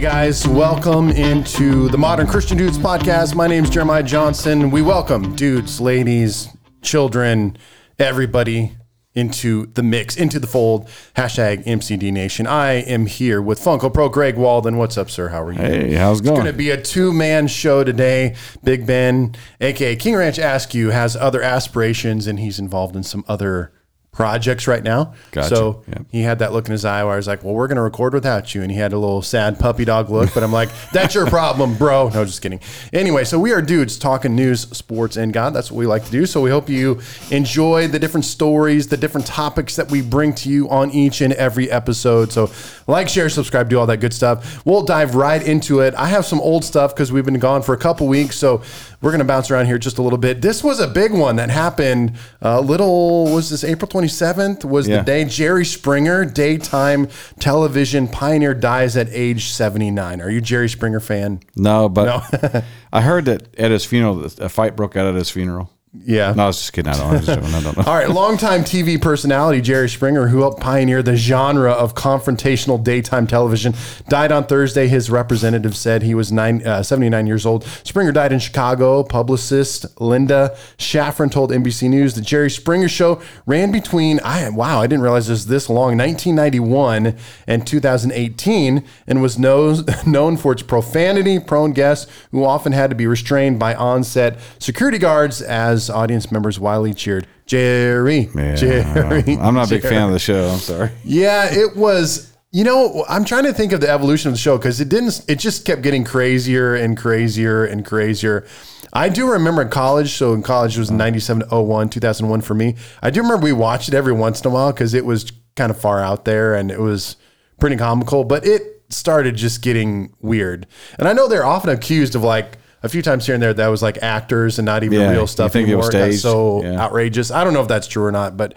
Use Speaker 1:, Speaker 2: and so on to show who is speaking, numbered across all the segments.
Speaker 1: guys, welcome into the Modern Christian Dudes podcast. My name is Jeremiah Johnson. We welcome dudes, ladies, children, everybody into the mix, into the fold. Hashtag MCD Nation. I am here with Funko Pro Greg Walden. What's up, sir? How are you?
Speaker 2: Hey, how's it going?
Speaker 1: It's going to be a two man show today. Big Ben, aka King Ranch Askew, has other aspirations and he's involved in some other projects right now.
Speaker 2: Gotcha.
Speaker 1: So
Speaker 2: Yep.
Speaker 1: he had that look in his eye where I was like, well, we're going to record without you. And he had a little sad puppy dog look, but I'm like, that's your problem, bro. No, just kidding. Anyway, so we are dudes talking news, sports, and God. That's what we like to do. So we hope you enjoy the different stories, the different topics that we bring to you on each and every episode. So like, share, subscribe, do all that good stuff. We'll dive right into it. I have some old stuff because we've been gone for a couple weeks. So we're going to bounce around here just a little bit. This was a big one that happened a little, was this April 27th? Was the day Jerry Springer, daytime television pioneer, dies at age 79. Are you a Jerry Springer fan?
Speaker 2: No, but I heard that at his funeral, a fight broke out at his funeral.
Speaker 1: Yeah.
Speaker 2: No, I was just kidding. I don't, I was just joking. I don't know.
Speaker 1: All right, longtime TV personality Jerry Springer, who helped pioneer the genre of confrontational daytime television, died on Thursday. His representative said he was nine, uh, 79 years old. Springer died in Chicago. Publicist Linda Shafran told NBC News the Jerry Springer Show ran between, I wow, I didn't realize it was this long, 1991 and 2018, and was known, known for its profanity prone guests who often had to be restrained by on-set security guards as audience members wildly cheered, Jerry,
Speaker 2: Yeah,
Speaker 1: Jerry.
Speaker 2: I'm not a big
Speaker 1: Jerry."
Speaker 2: fan of the show. I'm sorry.
Speaker 1: Yeah, it was. You know, I'm trying to think of the evolution of the show because it didn't. It just kept getting crazier and crazier and crazier. I do remember in college. So in college it was 97 to 01, 2001 for me. I do remember we watched it every once in a while because it was kind of far out there and it was pretty comical. But it started just getting weird. And I know they're often accused of like a few times here and there that was like actors and not even
Speaker 2: Yeah,
Speaker 1: real stuff
Speaker 2: think it
Speaker 1: anymore.
Speaker 2: was
Speaker 1: It got so
Speaker 2: Yeah.
Speaker 1: outrageous. I don't know if that's true or not, but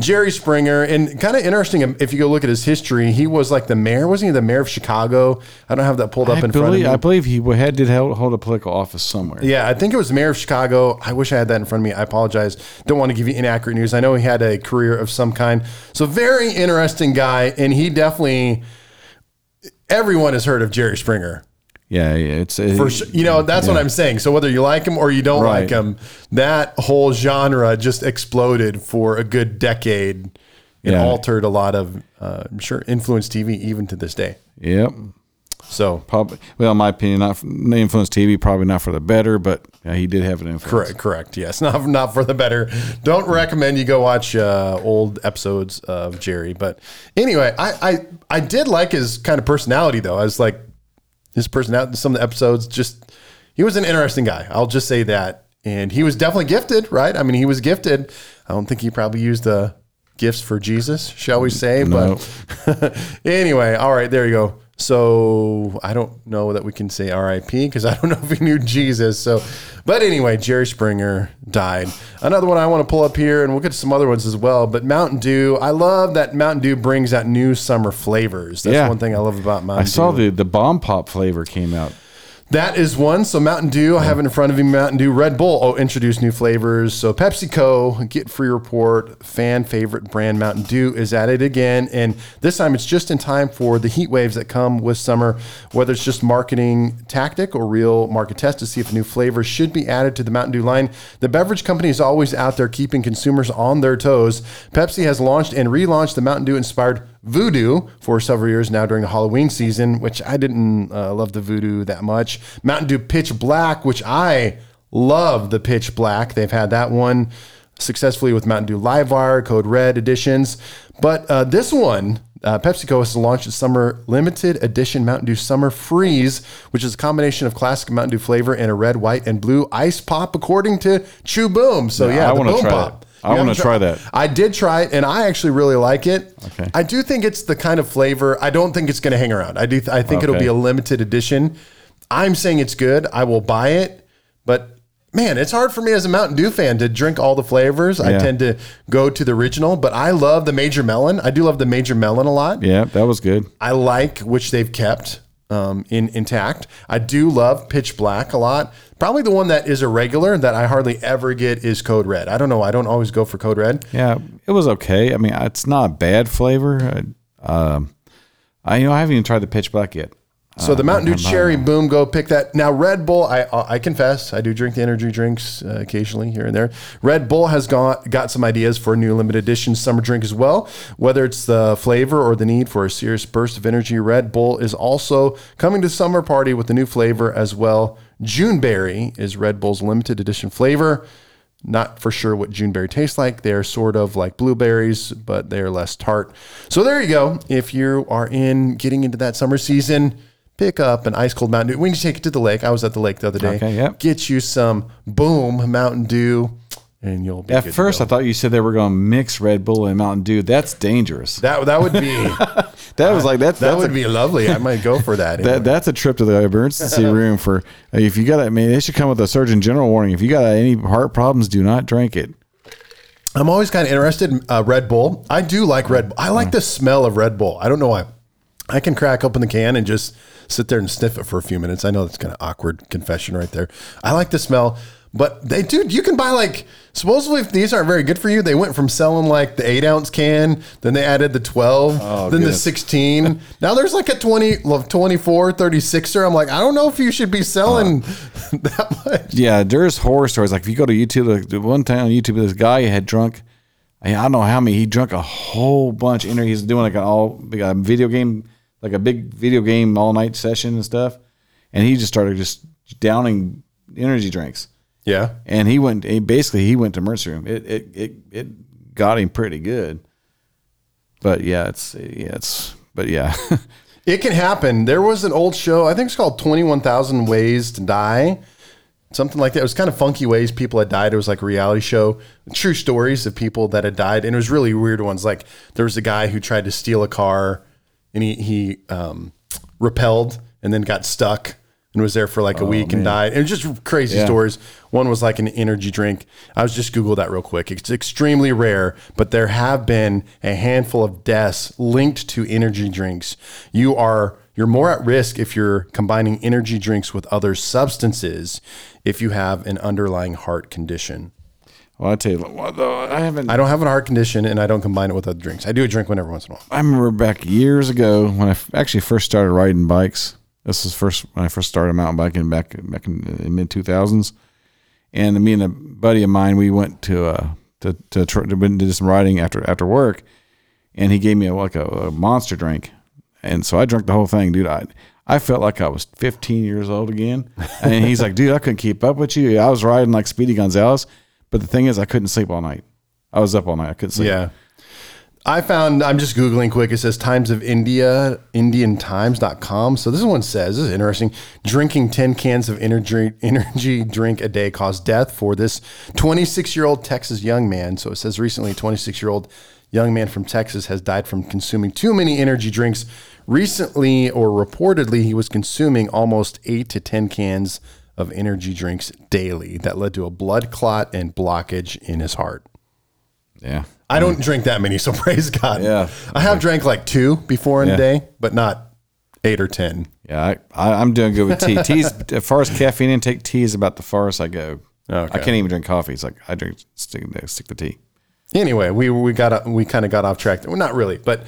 Speaker 1: Jerry Springer, and kind of interesting um, if you go look at his history, he was like the mayor, wasn't he the mayor of Chicago? I don't have that pulled up
Speaker 2: I
Speaker 1: in front of me.
Speaker 2: I believe he had did hold, hold a political office somewhere.
Speaker 1: yeah, I think it was the mayor of Chicago. I wish I had that in front of me. I apologize. Don't want to give you inaccurate news. I know he had a career of some kind. So very interesting guy, and he definitely everyone has heard of Jerry Springer.
Speaker 2: Yeah, yeah, it's
Speaker 1: For sure. You know, that's what I'm saying. So whether you like him or you don't
Speaker 2: Right.
Speaker 1: like him, that whole genre just exploded for a good decade It
Speaker 2: Yeah.
Speaker 1: altered a lot of, uh, I'm sure, influenced TV even to this day.
Speaker 2: Yep.
Speaker 1: So
Speaker 2: Probably. Well, in my opinion, not influence TV, probably not for the better, but yeah, he did have an influence.
Speaker 1: correct, correct. Yes, not not for the better. Don't recommend you go watch uh, old episodes of Jerry. But anyway, I, I I did like his kind of personality though. I was like his personality. Some of the episodes just he was an interesting guy. I'll just say that. And he was definitely gifted, right? I mean, he was gifted. I don't think he probably used the gifts for Jesus, shall we say? But anyway, all right, there you go. So I don't know that we can say RIP because I don't know if he knew Jesus. So, but anyway, Jerry Springer died. Another one I want to pull up here, and we'll get to some other ones as well. But Mountain Dew, I love that Mountain Dew brings out new summer flavors. That's
Speaker 2: Yeah.
Speaker 1: one thing I love about Mountain Dew.
Speaker 2: I
Speaker 1: Dew.
Speaker 2: saw the the bomb pop flavor came out.
Speaker 1: That is one. So Mountain Dew, I have it in front of me. Mountain Dew, Red Bull. Oh, introduce new flavors. So PepsiCo, get free report. Fan favorite brand Mountain Dew is at it again, and this time it's just in time for the heat waves that come with summer. Whether it's just marketing tactic or real market test to see if a new flavor should be added to the Mountain Dew line, the beverage company is always out there keeping consumers on their toes. Pepsi has launched and relaunched the Mountain Dew inspired Voodoo for several years now during the Halloween season, which I didn't uh, love the Voodoo that much. Mountain Dew Pitch Black, which I love the Pitch Black. They've had that one successfully with Mountain Dew Live Wire, Code Red editions. But uh, this one, uh, PepsiCo has launched its summer limited edition Mountain Dew Summer Freeze, which is a combination of classic Mountain Dew flavor and a red, white, and blue ice pop, according to Chew Boom. So yeah,
Speaker 2: I wanna
Speaker 1: Boom
Speaker 2: try
Speaker 1: Pop.
Speaker 2: that. I wanna
Speaker 1: haven't
Speaker 2: try that.
Speaker 1: I did try it, and I actually really like it.
Speaker 2: Okay.
Speaker 1: I do think it's the kind of flavor. I don't think it's going to hang around. I do. I think it'll be a limited edition. I'm saying it's good. I will buy it, but man, it's hard for me as a Mountain Dew fan to drink all the flavors. I tend to go to the original, but I love the Major Melon. I do love the Major Melon a lot.
Speaker 2: Yeah, that was good.
Speaker 1: I like which they've kept um, in intact. I do love Pitch Black a lot. Probably the one that is a regular that I hardly ever get is Code Red. I don't know. I don't always go for Code Red.
Speaker 2: Yeah, it was okay. I mean, it's not a bad flavor. I, um, I you know I haven't even tried the pitch black yet.
Speaker 1: So the Mountain Dew Cherry Boom, go pick that. Now Red Bull, I I confess, I do drink the energy drinks uh, occasionally here and there. Red Bull has got got some ideas for a new limited edition summer drink as well. Whether it's the flavor or the need for a serious burst of energy, Red Bull is also coming to summer party with a new flavor as well. Juneberry is Red Bull's limited edition flavor. Not for sure what Juneberry tastes like. They're sort of like blueberries, but they're less tart. So there you go. If you are in getting into that summer season, pick up an ice cold Mountain Dew. We can take it to the lake. I was at the lake the other day.
Speaker 2: Okay, yep.
Speaker 1: Get you some boom Mountain Dew, and you'll be
Speaker 2: At
Speaker 1: good to
Speaker 2: first. I thought you said they were going to mix Red Bull and Mountain Dew. That's dangerous.
Speaker 1: that that would be
Speaker 2: That was like that's
Speaker 1: that
Speaker 2: that's
Speaker 1: would
Speaker 2: a,
Speaker 1: be lovely. I might go for that.
Speaker 2: that, that's a trip to the emergency room for if you got. I mean, they should come with a Surgeon General warning. If you got any heart problems, do not drink it.
Speaker 1: I'm always kind of interested in uh, Red Bull. I do like Red Bull. I like the smell of Red Bull. I don't know why. I can crack open the can and just sit there and sniff it for a few minutes. I know that's kind of awkward confession right there. I like the smell, but they dude, you can buy like supposedly if these aren't very good for you, they went from selling like the eight ounce can, then they added the 12, then the 16. now there's like a 20, well, 24, 36er. I'm like, I don't know if you should be selling that much.
Speaker 2: Yeah, there's horror stories. Like if you go to YouTube, like, the one time on YouTube, this guy had drunk. I don't know how many. He drunk a whole bunch. In there, he's doing like an all big uh, video game, like a big video game all night session and stuff. And he just started just downing energy drinks.
Speaker 1: Yeah.
Speaker 2: And he went. He basically, he went to emergency room. It it it it got him pretty good. But yeah, it's yeah, it's but yeah.
Speaker 1: It can happen. There was an old show, I think it's called 21,000 Ways to Die. Something like that. It was kind of funky ways people had died. It was like a reality show, true stories of people that had died. And it was really weird ones. Like there was a guy who tried to steal a car and he, he um, repelled and then got stuck and was there for like a week and died. Was just crazy
Speaker 2: Yeah.
Speaker 1: stories. One was like an energy drink. I was just Google that real quick. It's extremely rare, but there have been a handful of deaths linked to energy drinks. You are you're more at risk if you're combining energy drinks with other substances if you have an underlying heart condition.
Speaker 2: Well, I tell you, what, though, I haven't.
Speaker 1: I don't have a heart condition and I don't combine it with other drinks. I do a drink one every once in a while.
Speaker 2: I remember back years ago when I f- actually first started riding bikes. This was first when I first started mountain biking back back in the mid two thousands, and me and a buddy of mine we went to uh to to, tr- to do some riding after after work, and he gave me a, like a, a monster drink, and so I drank the whole thing, dude. I I felt like I was 15 years old again, and he's like, dude, I couldn't keep up with you. I was riding like Speedy Gonzalez, but the thing is, I couldn't sleep all night. I was up all night. I couldn't sleep.
Speaker 1: Yeah. I found, I'm just Googling quick. It says Times of India, Indiatimes.com. So this one says, this is interesting. Drinking 10 cans of energy, energy drink a day caused death for this 26 year old Texas young man. So it says recently, 26 year old young man from Texas has died from consuming too many energy drinks. Recently, or reportedly, he was consuming almost eight to 10 cans of energy drinks daily. That led to a blood clot and blockage in his heart.
Speaker 2: yeah.
Speaker 1: I don't drink that many, so praise God.
Speaker 2: Yeah.
Speaker 1: I have drank like two before in a
Speaker 2: Yeah.
Speaker 1: day, but not eight or ten.
Speaker 2: Yeah, I, I, I'm doing good with tea. Tea's as far as caffeine intake, tea is about the farthest I go.
Speaker 1: Okay.
Speaker 2: I can't even drink coffee. It's like I drink stick stick to tea.
Speaker 1: Anyway, we we got we kind of got off track. Well, not really, but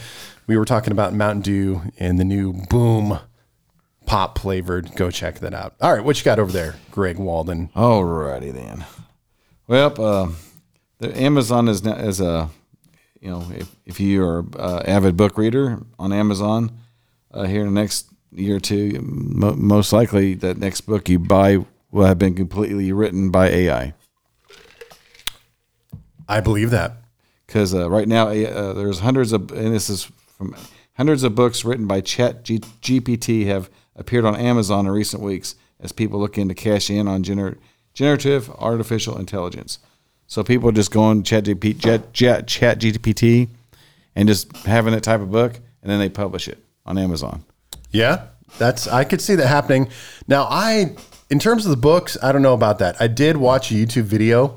Speaker 1: we were talking about Mountain Dew and the new Boom pop flavored. Go check that out. All right, what you got over there, Greg Walden?
Speaker 2: Alrighty then. Well, uh, the Amazon is now, is a you know if, if you are an avid book reader on Amazon uh, here in the next year or two, mo- most likely that next book you buy will have been completely written by AI.
Speaker 1: I believe that.
Speaker 2: because uh, right now uh, there's hundreds of and this is from hundreds of books written by Chat G- GPT have appeared on Amazon in recent weeks as people look into cash in on gener- generative artificial intelligence. So people are just going Chat Chat, Chat, Chat GPT and just having that type of book, and then they publish it on Amazon.
Speaker 1: Yeah, that's I could see that happening. Now, I in terms of the books, I don't know about that. I did watch a YouTube video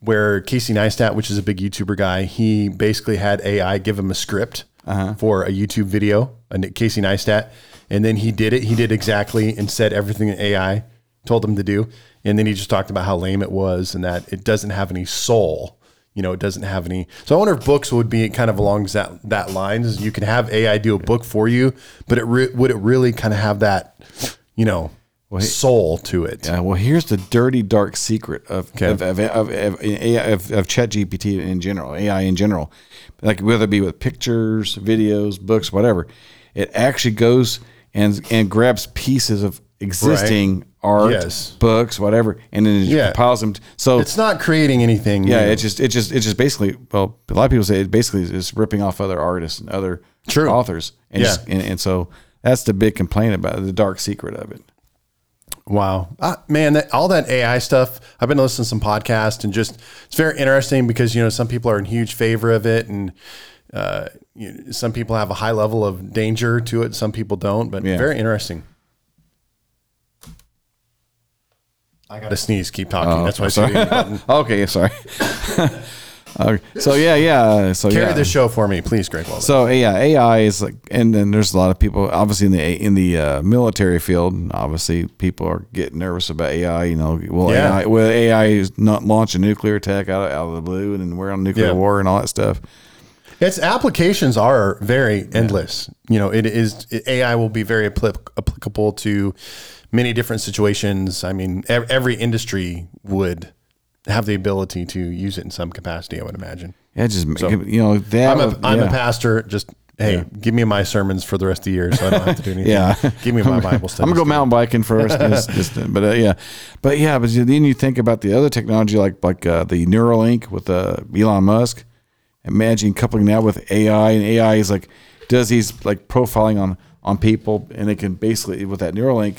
Speaker 1: where Casey Neistat, which is a big YouTuber guy, he basically had AI give him a script Uh-huh. for a YouTube video, and Casey Neistat, and then he did it. He did exactly and said everything that AI told him to do, and then he just talked about how lame it was and that it doesn't have any soul. you know, it doesn't have any. So I wonder if books would be kind of along that that lines. You could have AI do a book for you, but it re- would it really kind of have that, you know, soul to it?
Speaker 2: Yeah, well, here's the dirty, dark secret of of, of, of, of, AI of, of ChatGPT in general, AI in general, like whether it be with pictures, videos, books, whatever. It actually goes and and grabs pieces of existing art,
Speaker 1: Yes.
Speaker 2: books, whatever, and then it
Speaker 1: Yeah.
Speaker 2: compiles them. So
Speaker 1: It's not creating anything.
Speaker 2: yeah,
Speaker 1: new.
Speaker 2: it just it just it just basically well, a lot of people say it basically is ripping off other artists and other
Speaker 1: True.
Speaker 2: authors, and
Speaker 1: Yeah.
Speaker 2: just, and, and so that's the big complaint about it, the dark secret of it.
Speaker 1: Wow, uh, man, that, all that AI stuff. I've been listening to some podcasts and just it's very interesting because you know some people are in huge favor of it and. Uh, you know, some people have a high level of danger to it. Some people don't, but
Speaker 2: Yeah.
Speaker 1: very interesting. I got to sneeze. Keep talking. That's why I the.
Speaker 2: Okay, sorry. okay, so yeah, yeah. So
Speaker 1: Carry
Speaker 2: yeah.
Speaker 1: the show for me, please, Greg. Walden.
Speaker 2: So yeah, AI is like, and then there's a lot of people, obviously in the in the uh, military field. Obviously, people are getting nervous about AI. You know, well,
Speaker 1: Yeah.
Speaker 2: AI will AI is not launch a nuclear attack out of, out of the blue, and then we're on nuclear
Speaker 1: Yeah.
Speaker 2: war and all that stuff.
Speaker 1: Its applications are very endless. You know, it is AI will be very appli- applicable to many different situations. I mean, ev- every industry would have the ability to use it in some capacity. I would imagine.
Speaker 2: Yeah, just you know that.
Speaker 1: I'm a am
Speaker 2: yeah.
Speaker 1: a pastor. Just hey, give me my sermons for the rest of the year, so I don't have to do anything.
Speaker 2: Yeah.
Speaker 1: give me my Bible study.
Speaker 2: I'm gonna go mountain biking first, just- just- but uh, yeah, but yeah, but then you think about the other technology like like uh, the Neuralink with uh, Elon Musk. Imagine coupling that with AI, and AI is like does these like profiling on on people, and they can basically with that Neuralink,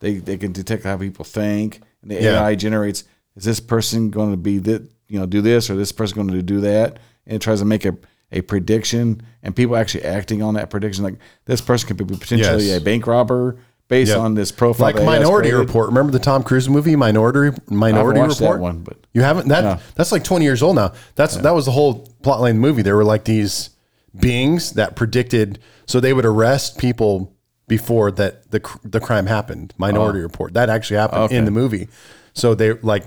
Speaker 2: they they can detect how people think, and the
Speaker 1: Yeah.
Speaker 2: AI generates is this person going to be that you know do this or this person going to do that, and it tries to make a a prediction, and people actually acting on that prediction, like this person could be potentially
Speaker 1: Yes.
Speaker 2: a bank robber based
Speaker 1: Yep.
Speaker 2: on this profile.
Speaker 1: like
Speaker 2: that AI has
Speaker 1: Minority. Report. Remember the Tom Cruise movie Minority Minority
Speaker 2: watched that
Speaker 1: Report?
Speaker 2: one, but-
Speaker 1: you haven't. That
Speaker 2: No.
Speaker 1: that's like 20 years old now. That's that was the whole plot line of the movie. There were like these beings that predicted, so they would arrest people before that the the crime happened. Minority oh. Report. That actually happened
Speaker 2: Oh. Okay.
Speaker 1: in the movie. So they like,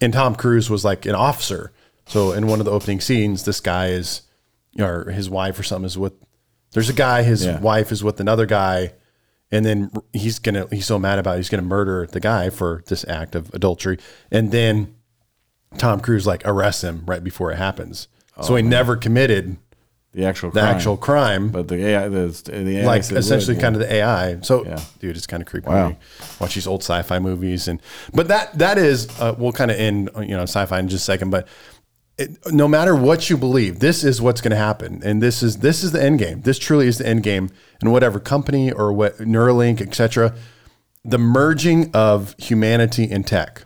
Speaker 1: and Tom Cruise was like an officer. So in one of the opening scenes, this guy is, or his wife or something is with. There's a guy. His
Speaker 2: Yeah.
Speaker 1: wife is with another guy and then he's gonna he's so mad about it, he's gonna murder the guy for this act of adultery and then tom cruise like arrests him right before it happens oh, so he never committed
Speaker 2: the actual
Speaker 1: the
Speaker 2: crime.
Speaker 1: actual crime
Speaker 2: but the AI, the, the AI
Speaker 1: like essentially
Speaker 2: would,
Speaker 1: kind of the ai so
Speaker 2: Yeah.
Speaker 1: dude it's kind of creepy
Speaker 2: Wow.
Speaker 1: watch these old sci-fi movies and but that that is uh, we'll kind of end you know sci-fi in just a second but it, no matter what you believe, this is what's going to happen, and this is this is the end game. This truly is the end game, and whatever company or what Neuralink, etc., the merging of humanity and tech.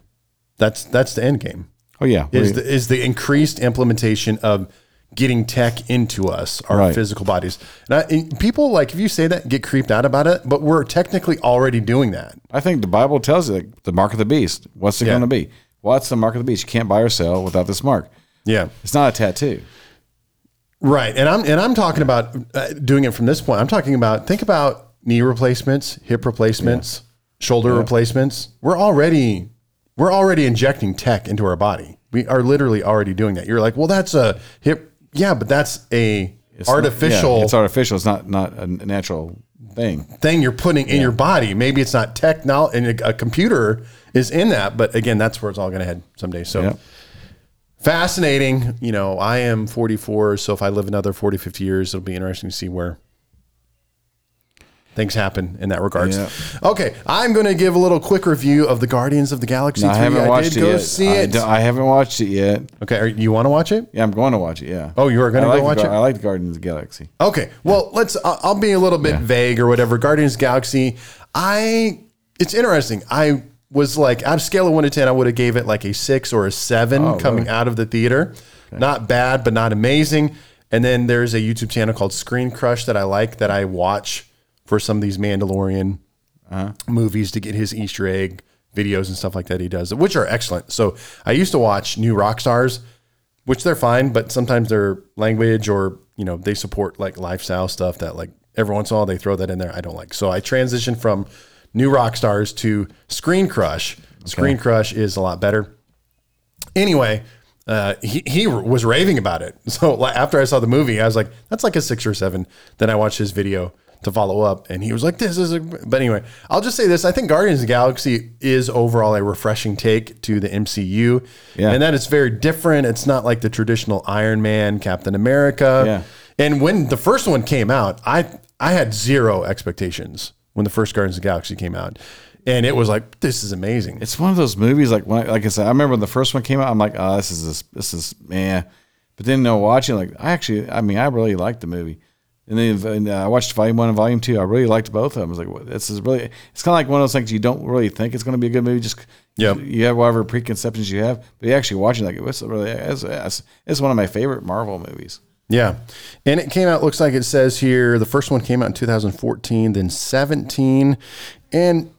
Speaker 1: That's that's the end game.
Speaker 2: Oh yeah,
Speaker 1: Is the is the increased implementation of getting tech into us, our
Speaker 2: Right.
Speaker 1: physical bodies. And, I, and people like if you say that get creeped out about it, but we're technically already doing that.
Speaker 2: I think the Bible tells you like, the mark of the beast. What's it
Speaker 1: Yeah.
Speaker 2: going to be? What's the mark of the beast? You can't buy or sell without this mark.
Speaker 1: Yeah.
Speaker 2: It's not a tattoo.
Speaker 1: Right, and I'm and I'm talking about uh, doing it from this point. I'm talking about think about knee replacements, hip replacements, shoulder replacements. We're already we're already injecting tech into our body. We are literally already doing that. You're like, well, that's a hip, yeah, but that's a
Speaker 2: It's not-
Speaker 1: artificial
Speaker 2: yeah, it's artificial. It's not not a natural thing.
Speaker 1: thing you're putting in your body. Maybe it's not technology, and a, a computer is in that, but again, that's where it's all going to head someday. So.
Speaker 2: Yep.
Speaker 1: Fascinating. You know, I am 44, so if I live another 40, 50 years, it'll be interesting to see where things happen in that regards.
Speaker 2: Yeah.
Speaker 1: Okay, I'm going to give a little quick review of the Guardians of the Galaxy.
Speaker 2: I haven't watched
Speaker 1: did
Speaker 2: it
Speaker 1: go
Speaker 2: yet.
Speaker 1: see
Speaker 2: I,
Speaker 1: it.
Speaker 2: don't- I haven't watched it yet.
Speaker 1: okay, are, you want to watch it?
Speaker 2: Yeah, I'm going to watch it. Yeah.
Speaker 1: Oh, you are gonna
Speaker 2: like
Speaker 1: watch
Speaker 2: Gar-
Speaker 1: it?
Speaker 2: I like the Guardians of the Galaxy.
Speaker 1: Okay. Well, let's. I'll I'll be a little bit vague or whatever. Guardians of the Galaxy. I. It's interesting. I was like, out of scale of one to ten, I would have gave it like a six or a seven
Speaker 2: Oh,
Speaker 1: coming out of the theater. Not bad, but not amazing. And then there's a YouTube channel called Screen Crush that I like that I watch for some of these Mandalorian
Speaker 2: Uh-huh.
Speaker 1: movies to get his Easter egg videos and stuff like that he does, which are excellent. So I used to watch New Rock Stars, which they're fine, but sometimes their language or you know they support like lifestyle stuff that like every once in a while they throw that in there. I don't like. So I transitioned from New Rock Stars to Screen Crush. Screen Crush is a lot better. Anyway, uh, he, he was raving about it. So after I saw the movie, I was like, that's like a six or seven. Then I watched his video to follow up, and he was like, this is a. But anyway, I'll just say this: I think Guardians of the Galaxy is overall a refreshing take to the MCU,
Speaker 2: Yeah.
Speaker 1: and that it's very different. It's not like the traditional Iron Man, Captain America.
Speaker 2: Yeah.
Speaker 1: And when the first one came out, I I had zero expectations when the first Guardians of the Galaxy came out, and it was like, this is amazing.
Speaker 2: It's one of those movies like when I, like I said, I remember when the first one came out. I'm like, oh, this is this, this is man. But then, no, watching like I actually, I mean, I really liked the movie. And then and, uh, I watched Volume One and Volume Two. I really liked both of them. I was like, well, this is really. It's kind of like one of those things you don't really think it's going to be a good movie. Just
Speaker 1: yeah,
Speaker 2: you have whatever preconceptions you have, but you actually watching like it's really it's, it's, it's one of my favorite Marvel movies.
Speaker 1: Yeah. And it came out, looks like it says here, the first one came out in 2014, then 17. And,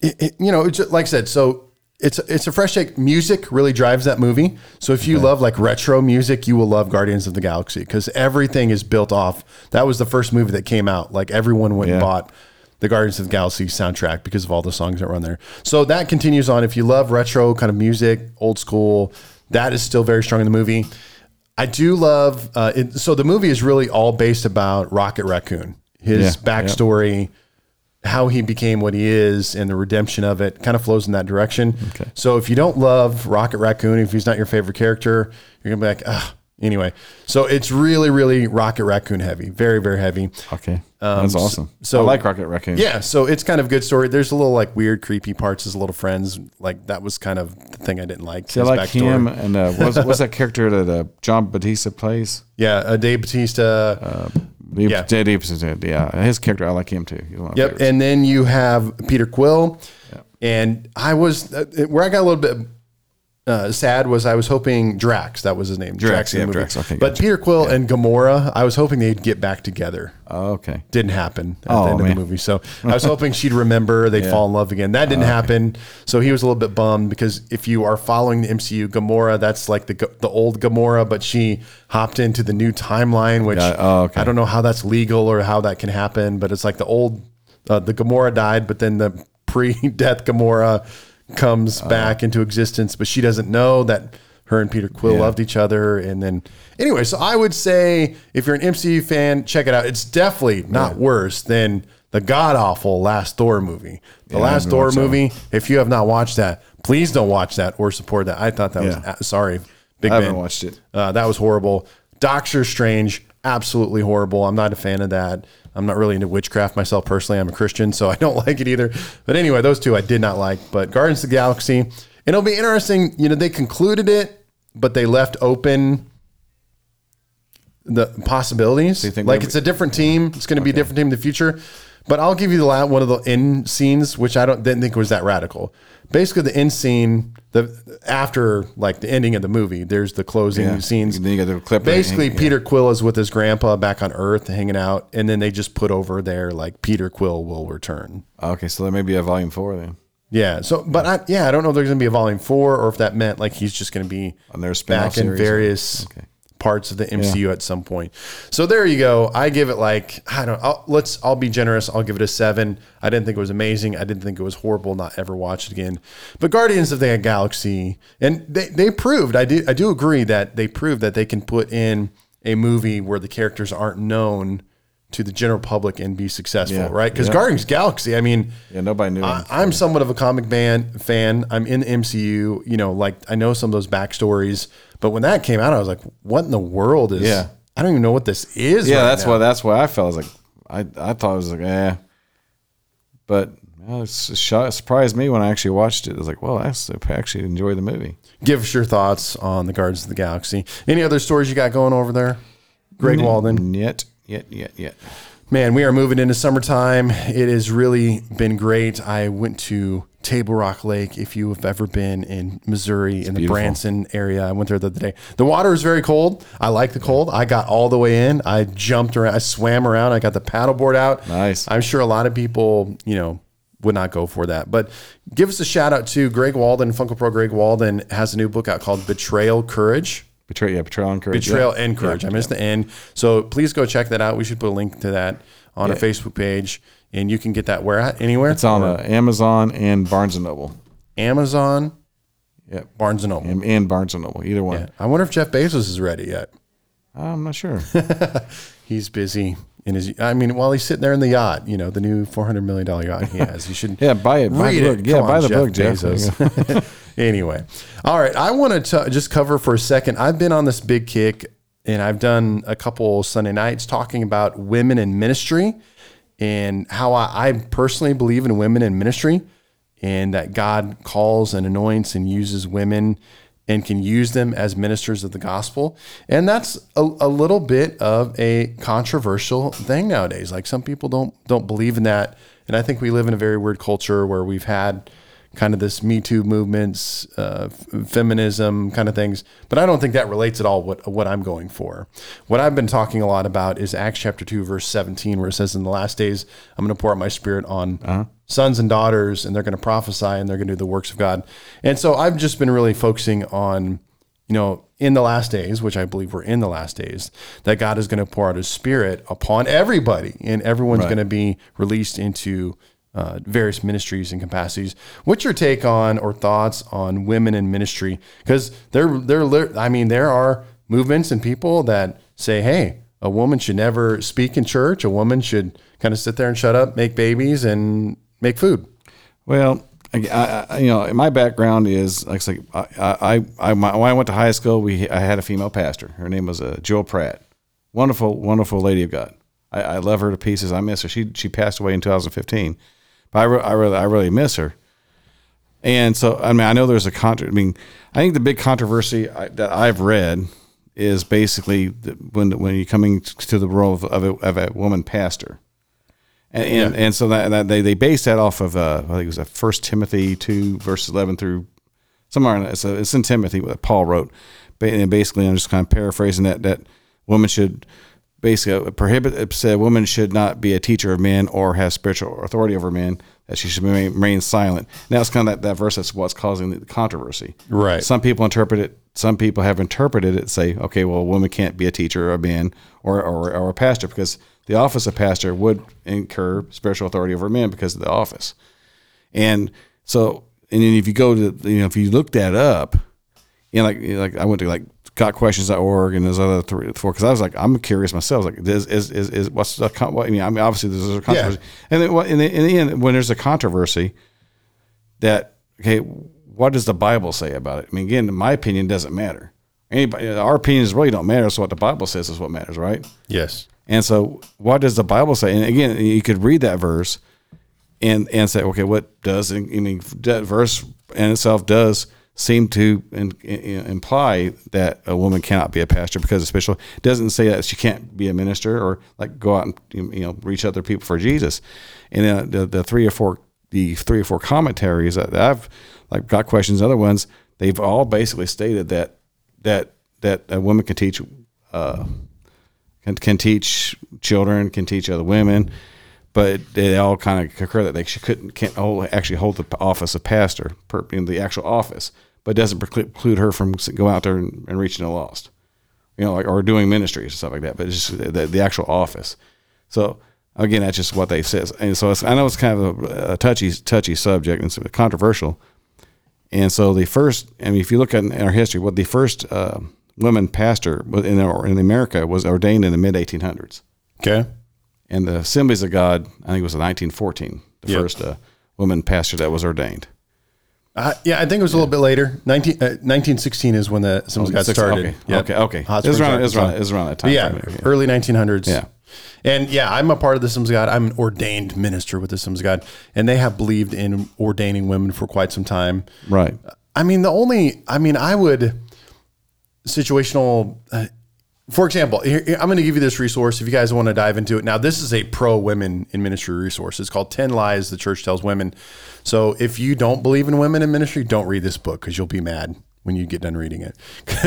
Speaker 1: it, it- you know, it's just, like I said, so it's, it's a fresh take. Music really drives that movie. So if you love like retro music, you will love Guardians of the Galaxy because everything is built off. That was the first movie that came out. Like everyone went and bought the Guardians of the Galaxy soundtrack because of all the songs that were on there. So that continues on. If you love retro kind of music, old school, that is still very strong in the movie. I do love. Uh, it, so the movie is really all based about Rocket Raccoon, his
Speaker 2: Yeah,
Speaker 1: backstory, how he became what he is, and the redemption of it. Kind of flows in that direction.
Speaker 2: Okay.
Speaker 1: So if you don't love Rocket Raccoon, if he's not your favorite character, you're gonna be like, ah. Anyway, so it's really, really Rocket Raccoon heavy, very, very heavy.
Speaker 2: Okay, that's awesome.
Speaker 1: Um, so-
Speaker 2: I like Rocket Raccoon.
Speaker 1: Yeah, so it's kind of good story. There's a little like weird, creepy parts as little friends. Like that was kind of the thing I didn't like.
Speaker 2: See, I like
Speaker 1: backstory.
Speaker 2: him and uh, what's, what's that character that uh, John Batista plays?
Speaker 1: Yeah, uh, Dave Batista.
Speaker 2: Yeah,
Speaker 1: Yeah.
Speaker 2: J.D. yeah, his character I like him too. He's one of
Speaker 1: Yep.
Speaker 2: favorites.
Speaker 1: And then you have Peter Quill. And I was, uh, where I got a little bit uh, sad was I was hoping Drax, that was his name.
Speaker 2: Drax,
Speaker 1: in the
Speaker 2: yeah,
Speaker 1: movie.
Speaker 2: Drax, okay,
Speaker 1: But
Speaker 2: gotcha.
Speaker 1: Peter Quill and Gamora, I was hoping they'd get back together.
Speaker 2: Oh, okay.
Speaker 1: Didn't happen at
Speaker 2: Oh,
Speaker 1: the end of the movie. So I was hoping she'd remember, they'd fall in love again. That
Speaker 2: Oh,
Speaker 1: didn't happen. So he was a little bit bummed because if you are following the MCU, Gamora, that's like the the old Gamora, but she hopped into the new timeline, which.
Speaker 2: Oh, okay.
Speaker 1: I don't know how that's legal or how that can happen, but it's like the old, uh, the Gamora died, but then the pre-death Gamora comes
Speaker 2: Oh.
Speaker 1: back into existence, but she doesn't know that her and Peter Quill
Speaker 2: Yeah.
Speaker 1: loved each other. And then, anyway, so I would say if you're an MCU fan, check it out. It's definitely not worse than the god awful last Thor movie. The
Speaker 2: Yeah,
Speaker 1: last
Speaker 2: haven't
Speaker 1: Thor
Speaker 2: watched that
Speaker 1: movie. If you have not watched that, please don't watch that or support that. I thought that was
Speaker 2: Yeah.
Speaker 1: uh, sorry, Big
Speaker 2: I haven't
Speaker 1: Ben.
Speaker 2: watched it.
Speaker 1: Uh, that was horrible. Doctor Strange, absolutely horrible. I'm not a fan of that. I'm not really into witchcraft myself personally. I'm a Christian, so I don't like it either. But anyway, those two I did not like. But Guardians of the Galaxy, and it'll be interesting. You know, they concluded it, but they left open the possibilities.
Speaker 2: think
Speaker 1: like it's a different team. It's going to be a different team in the future. But I'll give you the la one of the end scenes, which I don't didn't think was that radical. Basically, the end scene, the after like the ending of the movie, there's the closing
Speaker 2: Yeah.
Speaker 1: scenes.
Speaker 2: Then you got the clip.
Speaker 1: Basically,
Speaker 2: yeah.
Speaker 1: Peter Quill is with his grandpa back on Earth, hanging out, and then they just put over there like Peter Quill will return.
Speaker 2: Okay, so there may be a volume four then.
Speaker 1: Yeah. So, but I, yeah, I don't know if there's gonna be a volume four or if that meant like he's just gonna be
Speaker 2: On their
Speaker 1: back in various
Speaker 2: Okay.
Speaker 1: Parts of the MCU at some point. So there you go. I give it like I don't. I'll, let's. I'll be generous. I'll give it a seven. I didn't think it was amazing. I didn't think it was horrible. Not ever watch it again. But Guardians of the Galaxy, and they they proved. I do. I do agree that they proved that they can put in a movie where the characters aren't known to the general public and be successful,
Speaker 2: Yeah.
Speaker 1: right? Because
Speaker 2: Yeah.
Speaker 1: Guardians of the Galaxy. I mean.
Speaker 2: Yeah, nobody knew.
Speaker 1: I, I'm somewhat of a comic band fan. I'm in the MCU. You know, like I know some of those backstories. But when that came out, I was like, "What in the world is?"
Speaker 2: Yeah.
Speaker 1: I don't even know what this is.
Speaker 2: yeah,
Speaker 1: right
Speaker 2: that's
Speaker 1: now.
Speaker 2: why. That's why I felt. I was like, I, I thought it was like, eh. But well, it's, it surprised me when I actually watched it. I was like, well, I actually enjoyed the movie.
Speaker 1: Give us your thoughts on the Guardians of the Galaxy. Any other stories you got going over there, Greg Walden?
Speaker 2: Yet, yet, yet, yet.
Speaker 1: Man, we are moving into summertime. It has really been great. I went to Table Rock Lake. If you have ever been in Missouri in the
Speaker 2: beautiful.
Speaker 1: Branson area, I went there the other day. The water is very cold. I like the cold. I got all the way in. I jumped around. I swam around. I got the paddleboard out.
Speaker 2: Nice.
Speaker 1: I'm sure a lot of people, you know, would not go for that. But give us a shout out to Greg Walden. Funko Pro Greg Walden has a new book out called Betrayal Courage.
Speaker 2: Betrayal, yeah, betrayal and courage.
Speaker 1: Betrayal
Speaker 2: yeah.
Speaker 1: and Courage. I missed the end. So please go check that out. We should put a link to that on our
Speaker 2: Yeah.
Speaker 1: Facebook page, and you can get that where at anywhere.
Speaker 2: It's on uh, Amazon and Barnes and Noble.
Speaker 1: Amazon
Speaker 2: Yeah.
Speaker 1: Barnes and Noble.
Speaker 2: And, and Barnes and Noble, either one.
Speaker 1: Yeah. I wonder if Jeff Bezos is ready yet.
Speaker 2: I'm not sure.
Speaker 1: He's busy in his. I mean, while he's sitting there in the yacht, you know, the new four hundred million dollar yacht he has. You should
Speaker 2: Yeah, buy it. Buy the book. Yeah, buy the
Speaker 1: Jeff
Speaker 2: book, Jeff.
Speaker 1: Bezos. anyway, all right. I want to just cover for a second. I've been on this big kick, and I've done a couple Sunday nights talking about women in ministry and how I, I personally believe in women in ministry, and that God calls and anoints and uses women and can use them as ministers of the gospel. And that's a, a little bit of a controversial thing nowadays. Like some people don't don't believe in that. And I think we live in a very weird culture where we've had kind of this Me Too movements, uh, f- feminism kind of things. But I don't think that relates at all what what I'm going for. What I've been talking a lot about is Acts chapter two, verse 17, where it says, "In the last days, I'm going to pour out my spirit on sons and daughters, and they're going to prophesy, and they're going to do the works of God." And so I've just been really focusing on you know, in the last days, which I believe we're in the last days, that God is going to pour out his spirit upon everybody and everyone's going to be released into uh, various ministries and capacities. What's your take on or thoughts on women in ministry? Because they're, they're, I mean, there are movements and people that say, hey, a woman should never speak in church. A woman should kind of sit there and shut up, make babies, and make food.
Speaker 2: Well, I, I, you know, my background is like I I, I, when I went to high school, we I had a female pastor. Her name was uh, Jill Pratt. Wonderful, wonderful lady of God. I, I love her to pieces. I miss her. She she passed away in 2015, but I, re- I really I really miss her. And so I mean I know there's a contra- I mean I think the big controversy I, that I've read is basically the, when when you're coming to the role of, of, a, of a woman pastor. And and, and so that, that they they base that off of uh, I think it was a First Timothy two verses eleven through somewhere in, it's, a, it's in Timothy what Paul wrote. And basically, I'm just kind of paraphrasing that that women should basically uh, prohibit it said women should not be a teacher of men or have spiritual authority over men. That she should remain, remain silent. now that's kind of that, that verse. That's what's causing the controversy.
Speaker 1: Right.
Speaker 2: Some people interpret it. Some people have interpreted it. Say, okay, well, a woman can't be a teacher or a man or, or or a pastor because the office of pastor would incur spiritual authority over men because of the office. And so, and then if you go to, you know, if you look that up, you know, like, you know, like I went to like gotquestions.org and there's other three, four, cause I was like, I'm curious myself. Like, is, is, is, is what's the, con- what, I mean, I mean, obviously there's a controversy. And then what, in the, in the end, when there's a controversy that, okay, what does the Bible say about it? I mean, again, my opinion, doesn't matter. Anybody, our opinions really don't matter. So what the Bible says is what matters, right?
Speaker 1: Yes.
Speaker 2: And so, what does the Bible say? And again, you could read that verse and and say, okay, what does I mean that verse in itself does seem to in, in, imply that a woman cannot be a pastor because of spiritual. It doesn't say that she can't be a minister or like go out and you know reach other people for Jesus. And then the, the three or four the three or four commentaries that I've like got questions, other ones, they've all basically stated that that that a woman can teach. Uh, can, can teach children, can teach other women, but they all kind of concur that they should, couldn't can't hold, actually hold the office of pastor per, in the actual office, but doesn't preclude her from going out there and, and reaching the lost, you know, like or doing ministries and stuff like that. But it's just the, the actual office. So again, that's just what they says, and so it's, I know it's kind of a, a touchy touchy subject and it's controversial. And so the first, I mean, if you look at in our history, what the first uh, woman pastor in in America was ordained in the mid 1800s,
Speaker 1: Okay.
Speaker 2: and the Assemblies of God, I think it was in 1914, the
Speaker 1: Yep.
Speaker 2: first uh, woman pastor that was ordained.
Speaker 1: Uh, yeah, I think it was a little bit later. 19, uh, 1916 is when the Assemblies got
Speaker 2: Six-
Speaker 1: started.
Speaker 2: Okay,
Speaker 1: Yep.
Speaker 2: okay, okay.
Speaker 1: Hot
Speaker 2: It was around, it was around, it was around that time.
Speaker 1: yeah,
Speaker 2: frame,
Speaker 1: early 1900s.
Speaker 2: Yeah.
Speaker 1: And yeah, I'm a part of the of God. I'm an ordained minister with the of God, and they have believed in ordaining women for quite some time.
Speaker 2: Right.
Speaker 1: I mean, the only, I mean, I would situational. Uh, for example, here, I'm going to give you this resource if you guys want to dive into it. Now, this is a pro women in ministry resource. It's called 10 Lies the Church Tells Women. So if you don't believe in women in ministry, don't read this book because you'll be mad when you get done reading it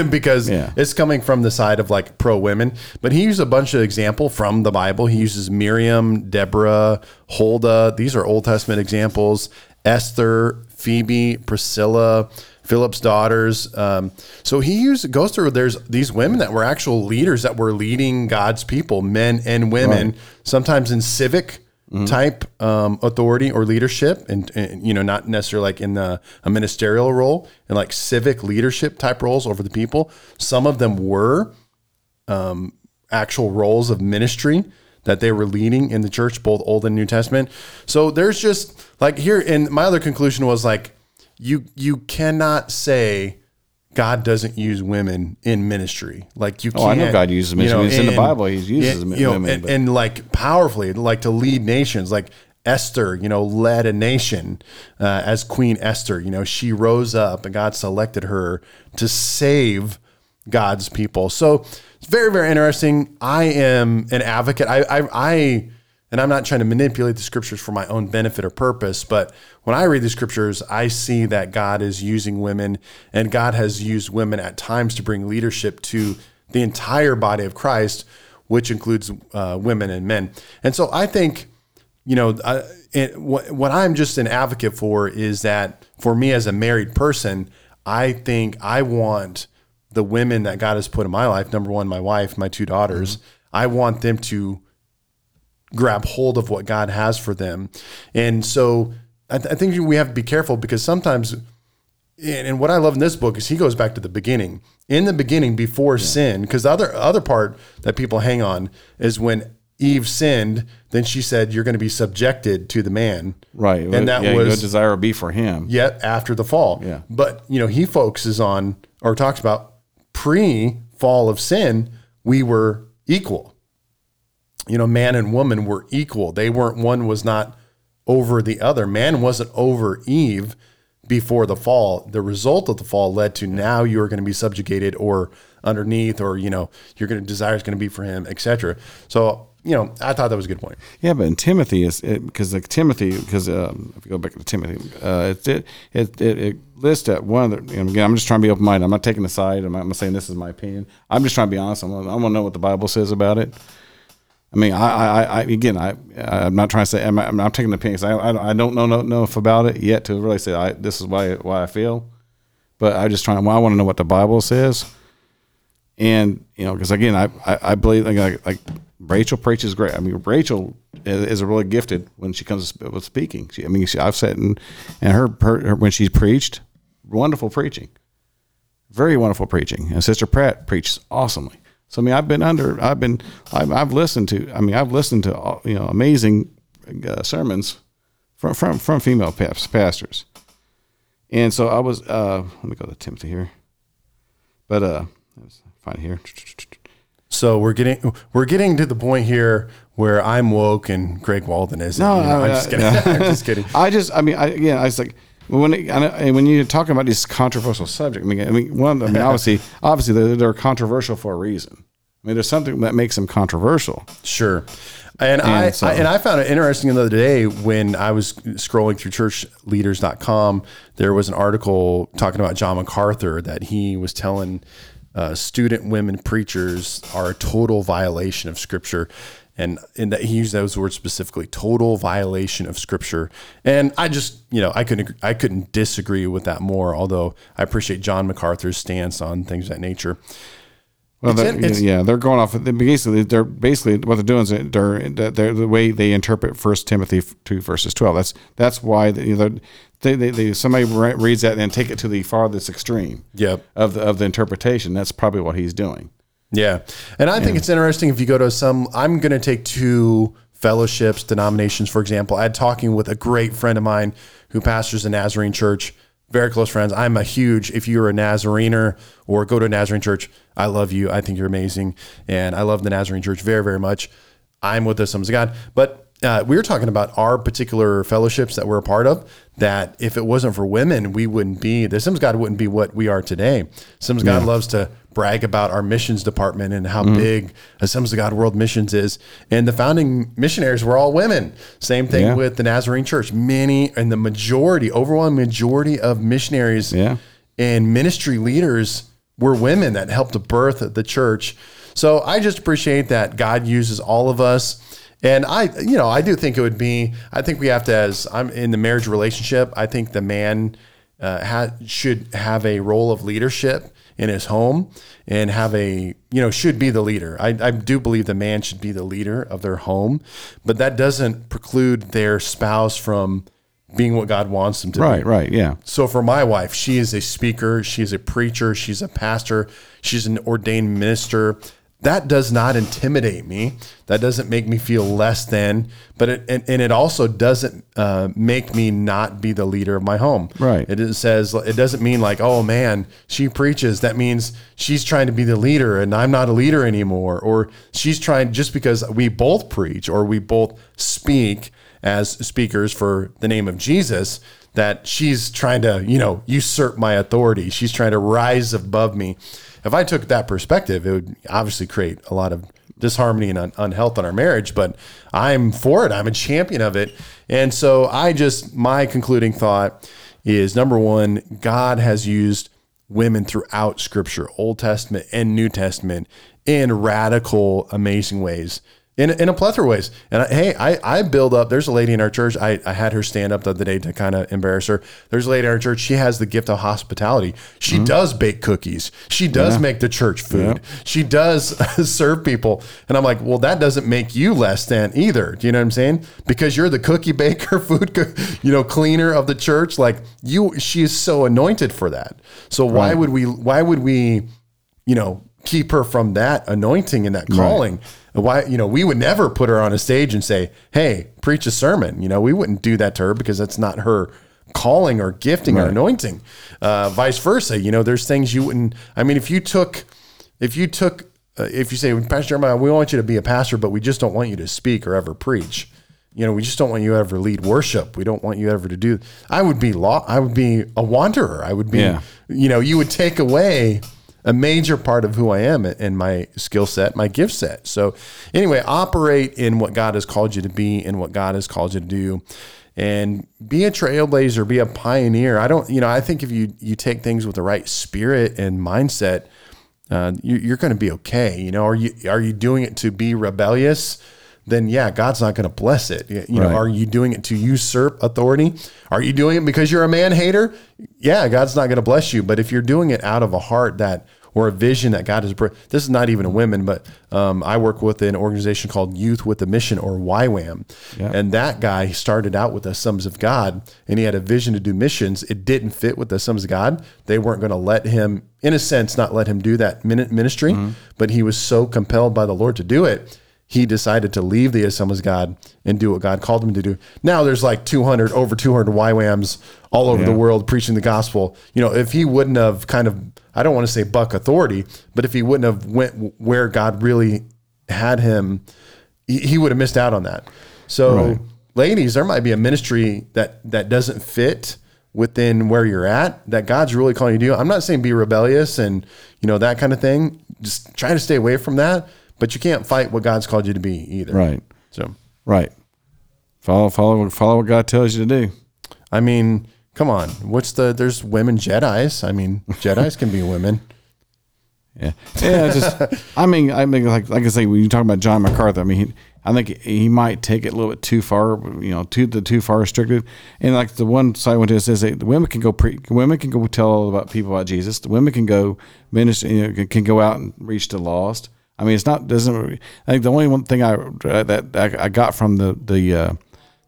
Speaker 1: because
Speaker 2: Yeah.
Speaker 1: it's coming from the side of like pro women. But he used a bunch of example from the Bible. He uses Miriam, Deborah, Huldah. These are Old Testament examples. Esther, Phoebe, Priscilla, Philip's daughters. Um, so he used goes through. There's these women that were actual leaders that were leading God's people, men and women. Sometimes in civic type um, authority or leadership, and, and you know, not necessarily like in the a ministerial role and like civic leadership type roles over the people. Some of them were um, actual roles of ministry that they were leading in the church, both Old and New Testament. So there's just like here, and my other conclusion was like, you you cannot say God doesn't use women in ministry. Like you can't.
Speaker 2: Oh, I know God uses
Speaker 1: you know.
Speaker 2: It's in the Bible. He uses
Speaker 1: and, you know,
Speaker 2: women,
Speaker 1: and, and like powerfully, like to lead nations, like. Esther, you know, led a nation uh, as Queen Esther. You know, she rose up and God selected her to save God's people. So it's very, very interesting. I am an advocate. I, I, I, and I'm not trying to manipulate the scriptures for my own benefit or purpose, but when I read the scriptures, I see that God is using women and God has used women at times to bring leadership to the entire body of Christ, which includes uh, women and men. And so I think you know, I, it, what, what I'm just an advocate for is that for me as a married person, I think I want the women that God has put in my life, number one, my wife, my two daughters, I want them to grab hold of what God has for them. And so I, th- I think we have to be careful because sometimes, and and what I love in this book is he goes back to the beginning. In the beginning, before sin, because the other other part that people hang on is when Eve sinned, then she said, "You're going to be subjected to the man."
Speaker 2: right.
Speaker 1: and that
Speaker 2: yeah,
Speaker 1: was
Speaker 2: your desire will be for him.
Speaker 1: yet after the fall.
Speaker 2: Yeah.
Speaker 1: But you know, he focuses on or talks about pre-fall of sin, we were equal. You know, man and woman were equal. They weren't one was not over the other. Man wasn't over Eve before the fall. The result of the fall led to now you're going to be subjugated or underneath or you know, to desire is going to be for him, etc. So, you know, I thought that was a good point.
Speaker 2: Yeah, but in Timothy is because like Timothy because um, if you go back to Timothy, uh, it, it it it lists that one of the. And again, I'm just trying to be open minded. I'm not taking a side. I'm not, I'm not saying this is my opinion. I'm just trying to be honest. I want I want to know what the Bible says about it. I mean, I, I, I again, I, I'm not trying to say I'm, I'm not taking opinions. I, I, I don't know, enough about it yet to really say I, this is why why I feel. But I just trying. Well, I want to know what the Bible says, and you know, because again, I, I, I believe like, like Rachel preaches great. I mean, Rachel is, really gifted when she comes with speaking. She, I mean, she, I've sat in and her, her, her when she's preached, wonderful preaching, very wonderful preaching. And Sister Pratt preaches awesomely. So I mean, I've been under, I've been, I've, I've listened to, I mean, I've listened to uh, you know amazing uh, sermons from from from female pas- pastors. And so I was, uh, let me go to Timothy here, but uh, let's find it here.
Speaker 1: So we're getting we're getting to the point here where I'm woke and Greg Walden isn't.
Speaker 2: No,
Speaker 1: You know,
Speaker 2: no,
Speaker 1: I'm
Speaker 2: no,
Speaker 1: just kidding.
Speaker 2: no.
Speaker 1: I'm just kidding.
Speaker 2: I just, I mean, I, again, I was like, when it, know- when you're talking about these controversial subjects, I mean, I mean, one, I mean, obviously, obviously, they're, they're controversial for a reason. I mean, there's something that makes them controversial.
Speaker 1: Sure. And, I,
Speaker 2: so-
Speaker 1: I and I found it interesting the other day when I was scrolling through churchleaders.com. There was an article talking about John MacArthur that he was telling uh, student women preachers are a total violation of Scripture, and and that he used those words specifically, total violation of Scripture. And I just you know I couldn't I couldn't disagree with that more. Although I appreciate John MacArthur's stance on things of that nature.
Speaker 2: Well, they're-
Speaker 1: in-
Speaker 2: yeah, they're going off. Basically, they're basically what they're doing is they're, they're the way they interpret First Timothy two verses twelve. That's that's why you know, they, they, they somebody reads that and then take it to the farthest extreme.
Speaker 1: Yep.
Speaker 2: Of the of the interpretation. That's probably what he's doing.
Speaker 1: Yeah. And I think it's interesting if you go to some, I'm going to take two fellowships, denominations, for example. I had talking with a great friend of mine who pastors a Nazarene church, very close friends. I'm a huge, if you're a Nazarener or go to a Nazarene church, I love you. I think you're amazing. And I love the Nazarene church very, very much. I'm with the Assemblies of God. But uh, we were talking about our particular fellowships that we're a part of. That if it wasn't for women, we wouldn't be the of God wouldn't be what we are today. Of God loves to brag about our missions department and how big Assemblies of God World Missions is. And the founding missionaries were all women. Same thing
Speaker 2: Yeah.
Speaker 1: with the Nazarene Church. Many and the majority, overwhelming majority of missionaries
Speaker 2: Yeah.
Speaker 1: and ministry leaders were women that helped to birth the church. So I just appreciate that God uses all of us. And I, you know, I do think it would be, I think we have to, as I'm in the marriage relationship, I think the man uh, ha- should have a role of leadership in his home and have a you know should be the leader. I, I do believe the man should be the leader of their home, but that doesn't preclude their spouse from being what God wants them to be.
Speaker 2: Right, right, yeah.
Speaker 1: So for my wife, she is a speaker, she's a preacher, she's a pastor, she's an ordained minister. That does not intimidate me. That doesn't make me feel less than, but it and, and it also doesn't uh, make me not be the leader of my home.
Speaker 2: Right.
Speaker 1: It is- says it doesn't mean like, oh man, she preaches. That means she's trying to be the leader, and I'm not a leader anymore. Or she's trying just because we both preach or we both speak as speakers for the name of Jesus that she's trying to, you know, usurp my authority. She's trying to rise above me. If I took that perspective, it would obviously create a lot of disharmony and un- unhealth in our marriage, but I'm for it. I'm a champion of it. And so I just, my concluding thought is number one, God has used women throughout scripture, Old Testament and New Testament, in radical, amazing ways. In, in a plethora of ways. And I, hey, I, I build up. There's a lady in our church. I, I had her stand up the other day to kind of embarrass her. There's a lady in our church. She has the gift of hospitality. She mm-hmm. does bake cookies. She does make the church food. She does serve people. And I'm like, well, that doesn't make you less than either. Do you know what I'm saying? Because you're the cookie baker, food, you know, cleaner of the church. Like you, she is so anointed for that. So why would we? Why would we? you know, keep her from that anointing and that calling. Why, you know, we would never put her on a stage and say, "Hey, preach a sermon." You know, we wouldn't do that to her because that's not her calling or gifting or anointing. Uh, vice versa, you know, there's things you wouldn't. I mean, if you took, if you took, uh, if you say, Pastor Jeremiah, we want you to be a pastor, but we just don't want you to speak or ever preach. You know, we just don't want you to ever lead worship. We don't want you ever to do. I would be law. I would be a wanderer. I would be.
Speaker 2: Yeah.
Speaker 1: You know, you would take away a major part of who I am and my skill set, my gift set. So, anyway, operate in what God has called you to be and what God has called you to do, and be a trailblazer, be a pioneer. I don't, you know, I think if you you take things with the right spirit and mindset, uh, you, you're going to be okay. You know, are you are you doing it to be rebellious? Then yeah, God's not going to bless it. You know,
Speaker 2: Right.
Speaker 1: are you doing it to usurp authority? Are you doing it because you're a man hater? Yeah, God's not going to bless you. But if you're doing it out of a heart that or a vision that God has, this is not even a women, but um, I work with an organization called Youth with a Mission or YWAM, and that guy started out with the Sons of God, and he had a vision to do missions. It didn't fit with the Sons of God. They weren't going to let him, in a sense, not let him do that min- ministry, but he was so compelled by the Lord to do it he decided to leave the Assemblies of God and do what God called him to do. Now there's like 200, over 200 YWAMs all over the world preaching the gospel. You know, if he wouldn't have kind of, I don't want to say buck authority, but if he wouldn't have went where God really had him, he, he would have missed out on that. So, ladies, there might be a ministry that that doesn't fit within where you're at that God's really calling you to do. I'm not saying be rebellious and you know that kind of thing. Just try to stay away from that. But you can't fight what God's called you to be either.
Speaker 2: Right.
Speaker 1: So,
Speaker 2: Right. Follow follow follow what God tells you to do.
Speaker 1: I mean, come on. What's the? There's women Jedi's. I mean, Jedi's can be women.
Speaker 2: Yeah, yeah. Just, I mean, I mean, like like I say, when you talk about John MacArthur, I mean, he, I think he might take it a little bit too far. You know, too the too far restricted. And like the one side I went to says that the women can go pre, women can go tell all about people about Jesus. The women can go minister, you know, can go out and reach the lost. I mean, it's not doesn't. I think the only one thing I that I, got from the the uh,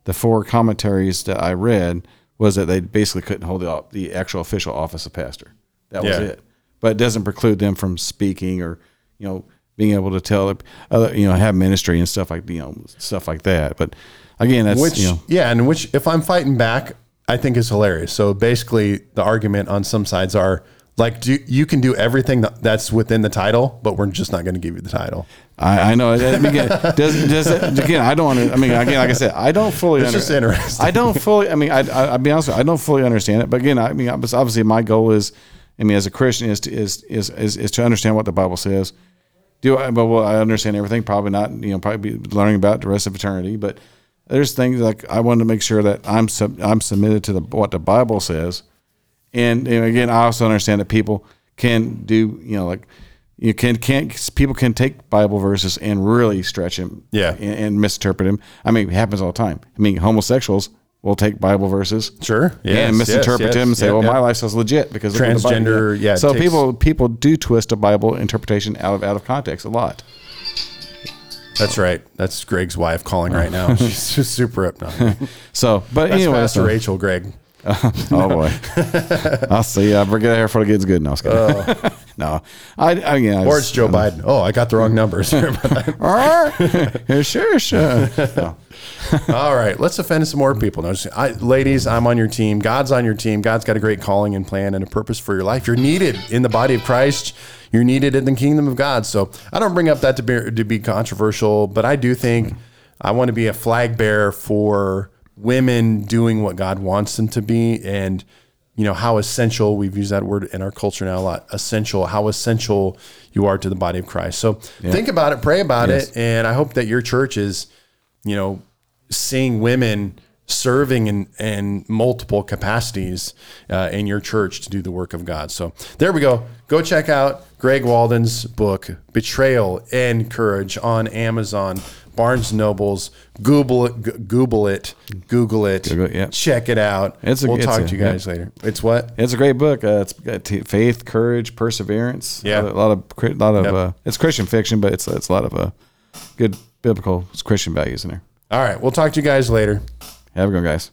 Speaker 2: the four commentaries that I read was that they basically couldn't hold the the actual official office of pastor. That was
Speaker 1: Yeah.
Speaker 2: it but it doesn't preclude them from speaking or you know being able to tell other you know have ministry and stuff like you know stuff like that but again that's
Speaker 1: Which,
Speaker 2: you know
Speaker 1: yeah, and which, if I'm fighting back, I think is hilarious. So basically, the argument on some sides are like, do you can do everything that, that's within the title, but we're just not going to give you the title.
Speaker 2: I, I know I mean, again, does, does it, again I don't under, I mean again like I said I don't fully
Speaker 1: It's just interesting.
Speaker 2: I don't fully I mean I, I I'll be honest with you, I don't fully understand it but again I mean obviously my goal is I mean as a Christian is to, is, is is is to understand what the Bible says do I but well I understand everything probably not you know probably be learning about the rest of eternity but there's things like I want to make sure that I'm sub, I'm submitted to the what the Bible says and, and again I also understand that people can do you know like you can can't people can take Bible verses and really stretch them
Speaker 1: Yeah.
Speaker 2: and, and misinterpret them I mean it happens all the time I mean homosexuals will take Bible verses.
Speaker 1: Sure. Yes,
Speaker 2: and misinterpret
Speaker 1: yes,
Speaker 2: them and say,
Speaker 1: yes.
Speaker 2: "Well,
Speaker 1: Yep,
Speaker 2: my
Speaker 1: yep.
Speaker 2: lifestyle's legit because look what the Bible-"
Speaker 1: Transgender, yeah,
Speaker 2: So
Speaker 1: takes-
Speaker 2: people people do twist a Bible interpretation out of out of context a lot.
Speaker 1: That's right. That's Greg's wife calling right now. She's super up.
Speaker 2: So, but
Speaker 1: that's
Speaker 2: anyway,
Speaker 1: Pastor Rachel, Greg.
Speaker 2: oh boy, I'll see. I forget hair before it gets good. No, I was oh. no, I, I yeah, I
Speaker 1: Or it's Joe uh, Biden. Oh, I got the wrong numbers.
Speaker 2: Sure, sure. No.
Speaker 1: All right, let's offend some more people. No, just- I, ladies, I'm on your team. God's on your team. God's got a great calling and plan and a purpose for your life. You're needed in the body of Christ. You're needed in the kingdom of God. So I don't bring up that to be, to be controversial, but I do think I want to be a flag bearer for women doing what God wants them to be and you know how essential we've used that word in our culture now a lot essential how essential you are to the body of christ so think about it pray about
Speaker 2: Yes.
Speaker 1: it and i hope that your church is you know seeing women serving in, in multiple capacities uh, in your church to do the work of God. So there we go. Go check out Greg Walden's book, Betrayal and Courage, on Amazon, Barnes Nobles. Google it, Google it, Google it.
Speaker 2: Google it, yeah.
Speaker 1: Check it out.
Speaker 2: It's a-
Speaker 1: we'll
Speaker 2: it's
Speaker 1: talk
Speaker 2: a-
Speaker 1: to you guys later. It's what?
Speaker 2: It's a great book. Uh, it's got t- faith, courage, perseverance.
Speaker 1: Yeah.
Speaker 2: a lot of a lot of
Speaker 1: Yep.
Speaker 2: uh, it's Christian fiction, but it's it's a lot of uh, good biblical Christian values in there.
Speaker 1: All right. We'll talk to you guys later.
Speaker 2: Have a good one, guys.